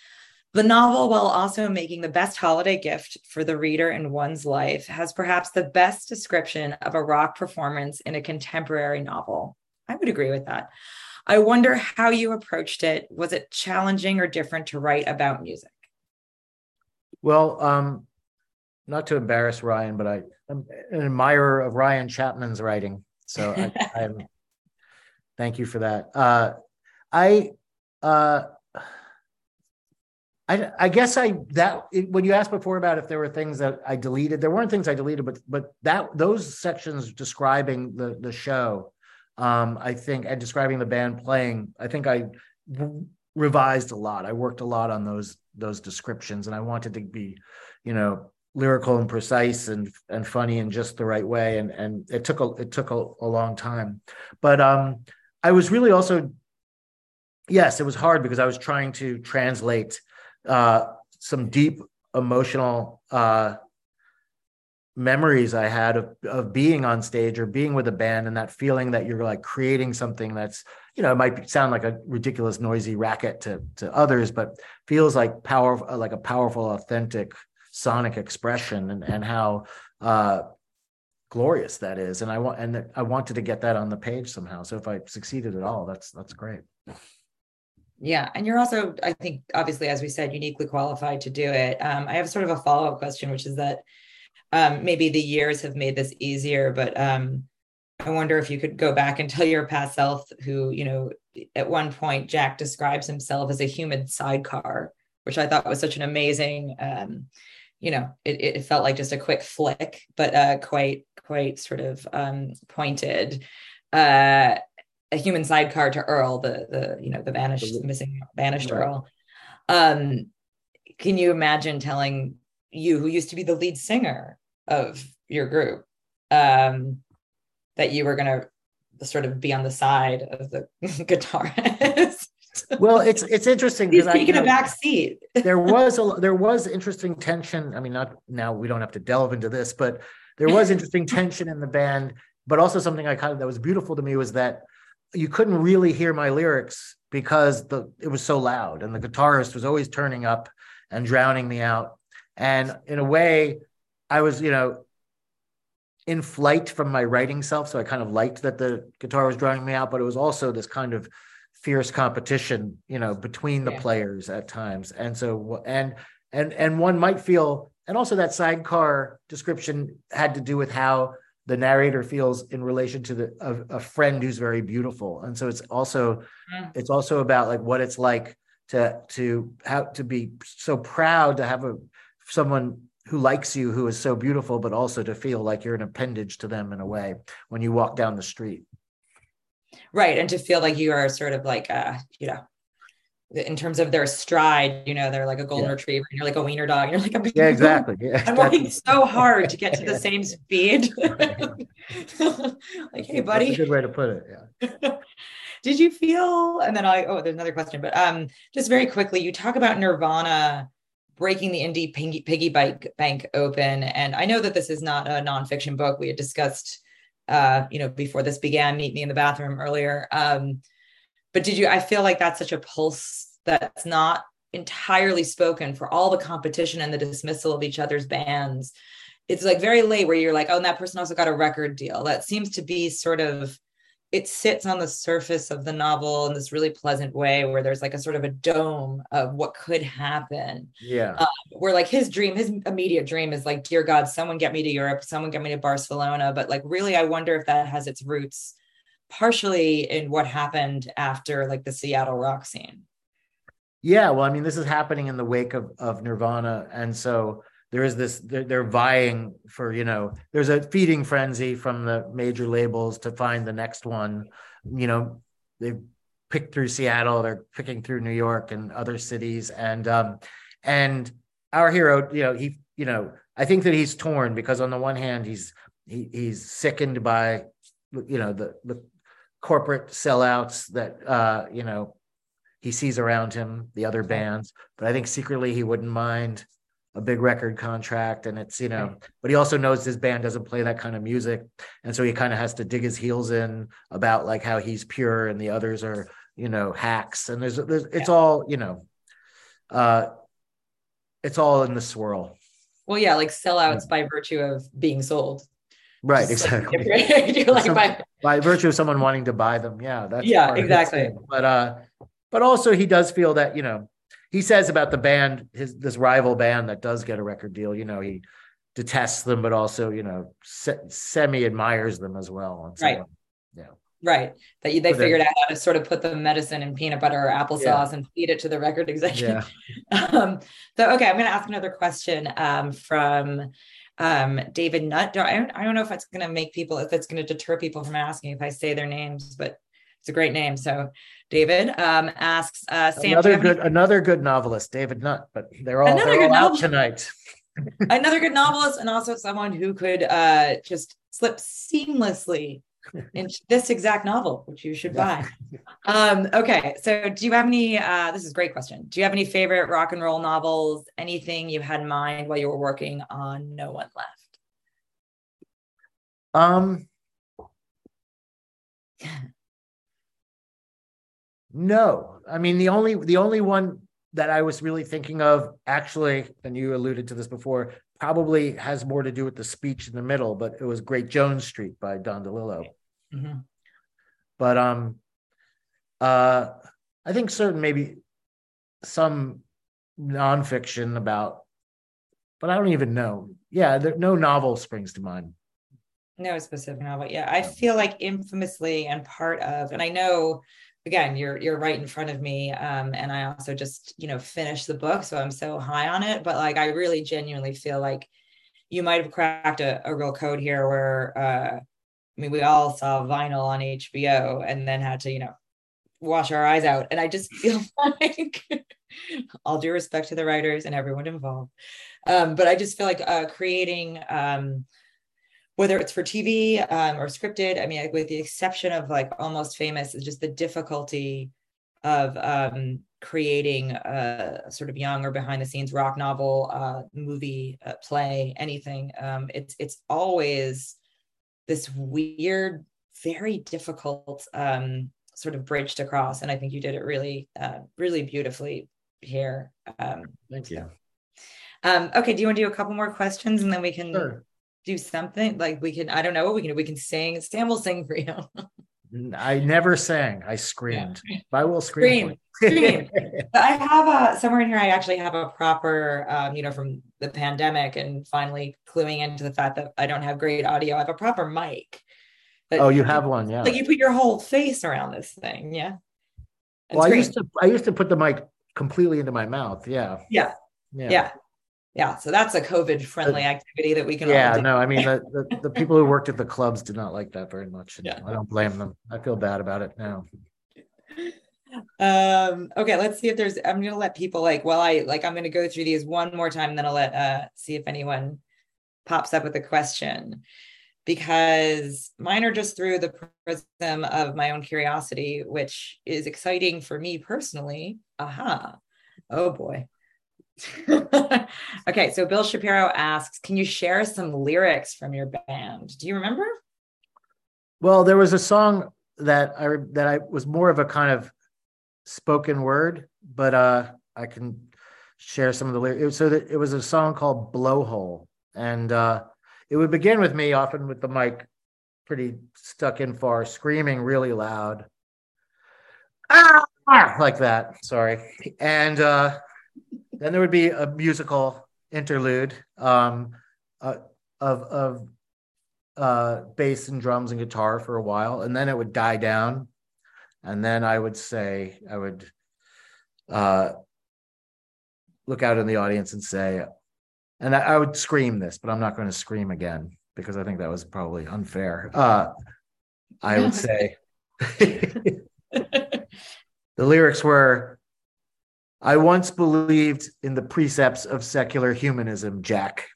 the novel, while also making the best holiday gift for the reader in one's life, has perhaps the best description of a rock performance in a contemporary novel. I would agree with that. I wonder how you approached it. Was it challenging or different to write about music? Well, um, not to embarrass Ryan, but I, am an admirer of Ryan Chapman's writing. So I, am thank you for that. Uh, I uh, I, I guess I that when you asked before about if there were things that I deleted, there weren't things I deleted, but but that those sections describing the the show, um, I think, and describing the band playing, I think I revised a lot. I worked a lot on those those descriptions, and I wanted to be, you know, lyrical and precise and and funny in just the right way. And and it took a it took a, a long time, but um, I was really also, yes, it was hard because I was trying to translate uh, some deep emotional uh, memories I had of of being on stage or being with a band and that feeling that you're like creating something that's you know it might sound like a ridiculous noisy racket to to others but feels like power like a powerful authentic sonic expression and and how uh glorious that is. And I want and I wanted to get that on the page somehow. So if I succeeded at all that's that's great yeah and you're also i think obviously as we said uniquely qualified to do it um, i have sort of a follow-up question which is that um, maybe the years have made this easier, but um, I wonder if you could go back and tell your past self, who, you know, at one point, Jack describes himself as a human sidecar, which I thought was such an amazing, um, you know, it, it felt like just a quick flick, but uh, quite, quite sort of um, pointed. Uh, a human sidecar to Earl, the the you know the vanished missing vanished right. Earl. Um, can you imagine telling you, who used to be the lead singer of your group, um, that you were going to sort of be on the side of the guitarist. well, it's it's interesting because taking a back seat. there was a there was interesting tension. I mean, not now we don't have to delve into this, but there was interesting tension in the band. But also something I kind of that was beautiful to me was that you couldn't really hear my lyrics because the it was so loud and the guitarist was always turning up and drowning me out and in a way, I was, you know, in flight from my writing self. So I kind of liked that the guitar was drowning me out, but it was also this kind of fierce competition, you know, between the yeah. players at times. And so, and, and, and one might feel, and also that sidecar description had to do with how the narrator feels in relation to the a, a friend who's very beautiful. And so it's also mm. it's also about like what it's like to to have to be so proud to have a someone who likes you who is so beautiful but also to feel like you're an appendage to them in a way when you walk down the street. Right. And to feel like you are sort of like uh you know in terms of their stride, you know, they're like a golden yeah. retriever, and you're like a wiener dog, and you're like a yeah, exactly. Yeah, I'm working so hard to get to the same speed. like, hey, buddy. That's a good way to put it. Yeah. Did you feel? And then I oh, there's another question, but um, just very quickly, you talk about Nirvana breaking the indie piggy, piggy bank, bank open. And I know that this is not a nonfiction book. We had discussed, uh, you know, before this began, meet me in the bathroom earlier. Um, but did you? I feel like that's such a pulse that's not entirely spoken for all the competition and the dismissal of each other's bands. It's like very late where you're like, oh, and that person also got a record deal. That seems to be sort of it sits on the surface of the novel in this really pleasant way where there's like a sort of a dome of what could happen yeah um, where like his dream his immediate dream is like dear god someone get me to europe someone get me to barcelona but like really i wonder if that has its roots partially in what happened after like the seattle rock scene. Yeah well i mean this is happening in the wake of, of nirvana and so there is this they're, they're, vying for you know there's a feeding frenzy from the major labels to find the next one. You know they've picked through seattle they're picking through new york and other cities and um and our hero you know he you know i think that he's torn because on the one hand he's he, he's sickened by you know the the corporate sellouts that uh you know he sees around him the other bands but i think secretly he wouldn't mind a big record contract and it's you know but he also knows his band doesn't play that kind of music. And so he kind of has to dig his heels in about like how he's pure and the others are you know hacks. And there's, there's it's yeah. all you know uh it's all in the swirl. Well yeah like sellouts yeah. by virtue of being sold right exactly like Some, by, by virtue of someone wanting to buy them yeah that's yeah exactly but uh but also he does feel that you know he says about the band, his this rival band that does get a record deal. You know, he detests them, but also you know se- semi admires them as well. So, right. Yeah. Right. That you, they figured out how to sort of put the medicine in peanut butter or applesauce yeah. and feed it to the record executive. Yeah. um, so, okay, I'm going to ask another question um, from um, David Nutt. I don't, I don't know if it's going to make people, if it's going to deter people from asking if I say their names, but it's a great name. So David um, asks uh, Sam. Another good, another good novelist, David Nutt. But they're all, they're all out tonight. another good novelist, and also someone who could uh, just slip seamlessly in this exact novel, which you should buy. Um, okay, so do you have any? Uh, this is a great question. Do you have any favorite rock and roll novels? Anything you had in mind while you were working on No One Left? Um, no. I mean, the only the only one that I was really thinking of, actually, and you alluded to this before, probably has more to do with the speech in the middle, but it was Great Jones Street by Don DeLillo. Mm-hmm. But um, uh, I think certain maybe some nonfiction about, but I don't even know. Yeah, there, no novel springs to mind. No specific novel. Yeah, I feel like infamously and part of, and I know again you're you're right in front of me um and i also just you know finished the book so i'm so high on it but like i really genuinely feel like you might have cracked a, a real code here where uh I mean, we all saw vinyl on HBO and then had to, you know, wash our eyes out. And I just feel like, all due respect to the writers and everyone involved, um, but I just feel like uh, creating, um, whether it's for TV um, or scripted, I mean, with the exception of like Almost Famous, is just the difficulty of um, creating a sort of young or behind the scenes rock novel, uh, movie, uh, play, anything. Um, it's it's always this weird, very difficult um, sort of bridge to cross. And I think you did it really, uh, really beautifully here. Um, Thank you. Um, okay, do you want to do a couple more questions and then we can sure. do something like we can? I don't know what we can do. We can sing. Sam will sing for you. I never sang. I screamed. Yeah. I will scream. Scream. I have a somewhere in here. I actually have a proper, um, you know, from the pandemic, and finally cluing into the fact that I don't have great audio. I have a proper mic. Oh, you have one, yeah. Like you put your whole face around this thing, yeah. It's well, I used to I used to put the mic completely into my mouth. Yeah. Yeah. Yeah. yeah yeah so that's a covid friendly activity that we can yeah no i mean the, the, the, people who worked at the clubs did not like that very much yeah. i don't blame them. I feel bad about it now. Um okay let's see if there's i'm gonna let people like well i like i'm gonna go through these one more time and then i'll let uh see if anyone pops up with a question. Because mine are just through the prism of my own curiosity which is exciting for me personally. Aha. Oh boy okay, so Bill Shapiro asks, can you share some lyrics from your band? Do you remember? Well, there was a song that I that I was more of a kind of spoken word, but uh I can share some of the lyrics. So that it was a song called Blowhole, and uh it would begin with me often with the mic pretty stuck in far, screaming really loud. Ah, like that. Sorry. And uh then there would be a musical interlude um, uh, of of uh, bass and drums and guitar for a while, and then it would die down, and then I would say I would uh, look out in the audience and say, and I, I would scream this, but I'm not going to scream again because I think that was probably unfair. Uh, I would say the lyrics were I once believed in the precepts of secular humanism, Jack.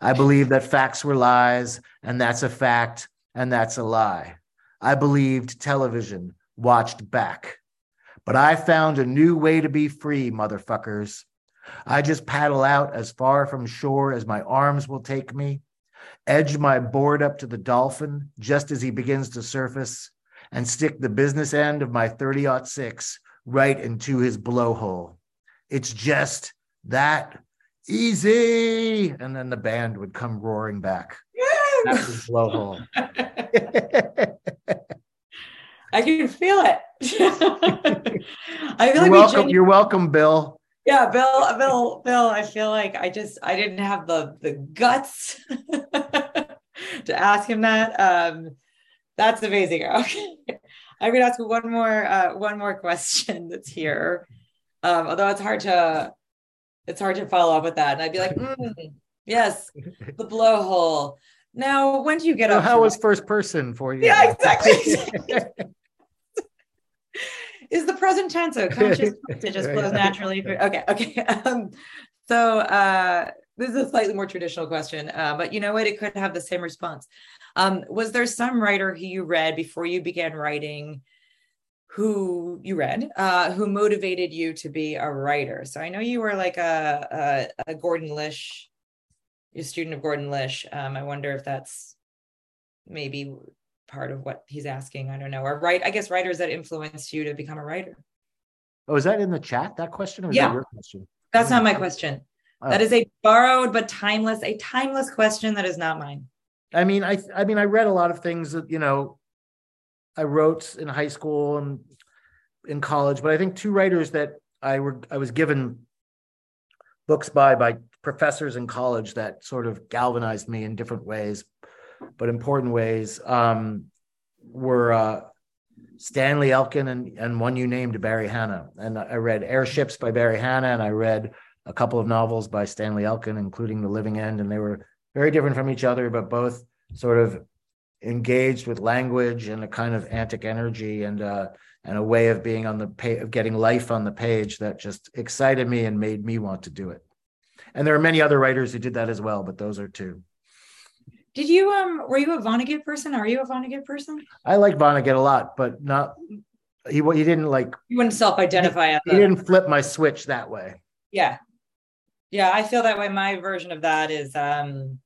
I believed that facts were lies, and that's a fact, and that's a lie. I believed television watched back. But I found a new way to be free, motherfuckers. I just paddle out as far from shore as my arms will take me, edge my board up to the dolphin just as he begins to surface, and stick the business end of my 30 6 right into his blowhole. It's just that easy. And then the band would come roaring back. that was blowhole. I can feel it. I feel you're like welcome. Genu- you're welcome, Bill. Yeah, Bill, Bill, Bill. I feel like I just I didn't have the the guts to ask him that. Um, that's amazing. Okay. I'm gonna ask one more uh, one more question that's here. Um, although it's hard to it's hard to follow up with that. And I'd be like, mm, yes, the blowhole. Now, when do you get so up? How was first person for you? Yeah, exactly. is the present tense. So conscious it just flows naturally through. Okay, okay. Um, so uh, this is a slightly more traditional question, uh, but you know what? It could have the same response. Um, was there some writer who you read before you began writing? Who you read uh, who motivated you to be a writer. So i know you were like a, a, a gordon lish a student of gordon lish. Um, i wonder if that's maybe part of what he's asking. I don't know. Or write i guess writers that influenced you to become a writer. Oh is that in the chat that question or yeah. that your question? That's not my question. Oh. that is a borrowed but timeless a timeless question that is not mine. I mean i i mean i read a lot of things that you know I wrote in high school and in college, but I think two writers that I were I was given books by by professors in college that sort of galvanized me in different ways, but important ways um, were uh, Stanley Elkin and and one you named Barry Hannah. And I read Airships by Barry Hannah, and I read a couple of novels by Stanley Elkin, including The Living End, and they were very different from each other, but both sort of engaged with language and a kind of antic energy and uh, and a way of being on the page of getting life on the page that just excited me and made me want to do it. And there are many other writers who did that as well, but those are two. Did you um were you a Vonnegut person? Are you a Vonnegut person? I like Vonnegut a lot, but not he he didn't like you wouldn't self-identify he, he didn't flip my switch that way. Yeah. Yeah, I feel that way. My version of that is um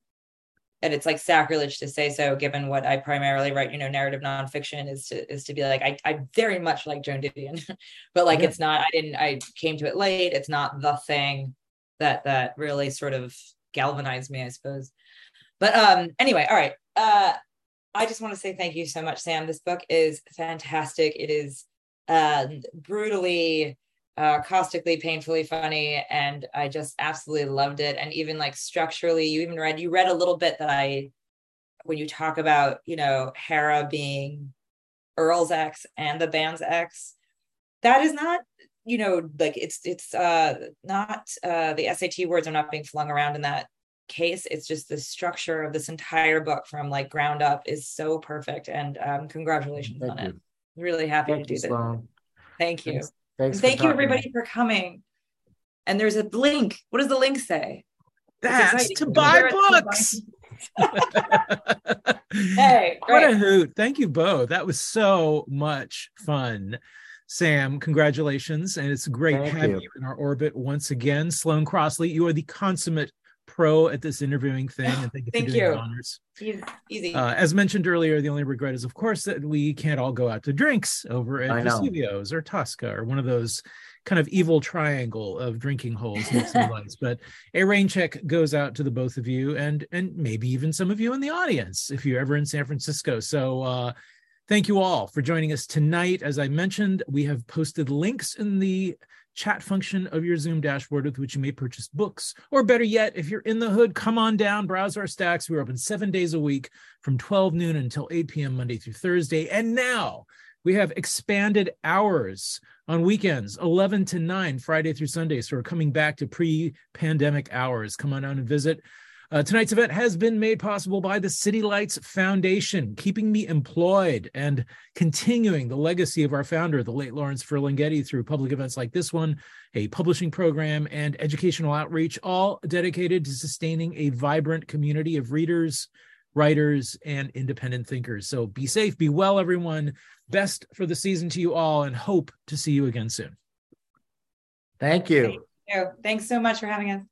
and it's like sacrilege to say so given what i primarily write you know narrative nonfiction is to is to be like i, I very much like joan didion but like yeah. it's not i didn't i came to it late. It's not the thing that that really sort of galvanized me i suppose. But um anyway all right. Uh i just want to say thank you so much sam. This book is fantastic. It is uh brutally uh, caustically, painfully funny, and I just absolutely loved it. And even like structurally, you even read you read a little bit that I, when you talk about you know Hera being Earl's ex and the band's ex, that is not you know like it's it's uh not uh the SAT words are not being flung around in that case it's just the structure of this entire book from like ground up is so perfect and um congratulations Thank on you. it really happy Thank to do that Thank you. Thanks. Thanks Thank you, everybody, for coming. And there's a link. What does the link say? That's to buy books. hey, great. what a hoot. Thank you both. That was so much fun. Sam, congratulations. And it's great Thank having you. you in our orbit once again. Sloane Crosley, you are the consummate pro at this interviewing thing, and thank you thank for doing you. the honors. Easy. Uh, as mentioned earlier, the only regret is, of course, that we can't all go out to drinks over at Vesuvio's or Tosca or one of those kind of evil triangle of drinking holes next to the lights. But a rain check goes out to the both of you, and and maybe even some of you in the audience if you're ever in San Francisco. So. uh Thank you all for joining us tonight. As I mentioned, we have posted links in the chat function of your Zoom dashboard with which you may purchase books. Or better yet, if you're in the hood, come on down, browse our stacks. We're open seven days a week from 12 noon until 8 p.m. Monday through Thursday. And now we have expanded hours on weekends, 11 to 9, Friday through Sunday. So we're coming back to pre pandemic hours. Come on down and visit. Uh, tonight's event has been made possible by the City Lights Foundation, keeping me employed and continuing the legacy of our founder, the late Lawrence Ferlinghetti, through public events like this one, a publishing program, and educational outreach, all dedicated to sustaining a vibrant community of readers, writers, and independent thinkers. So be safe, be well, everyone. Best for the season to you all, and hope to see you again soon. Thank you. Thank you. Thanks so much for having us.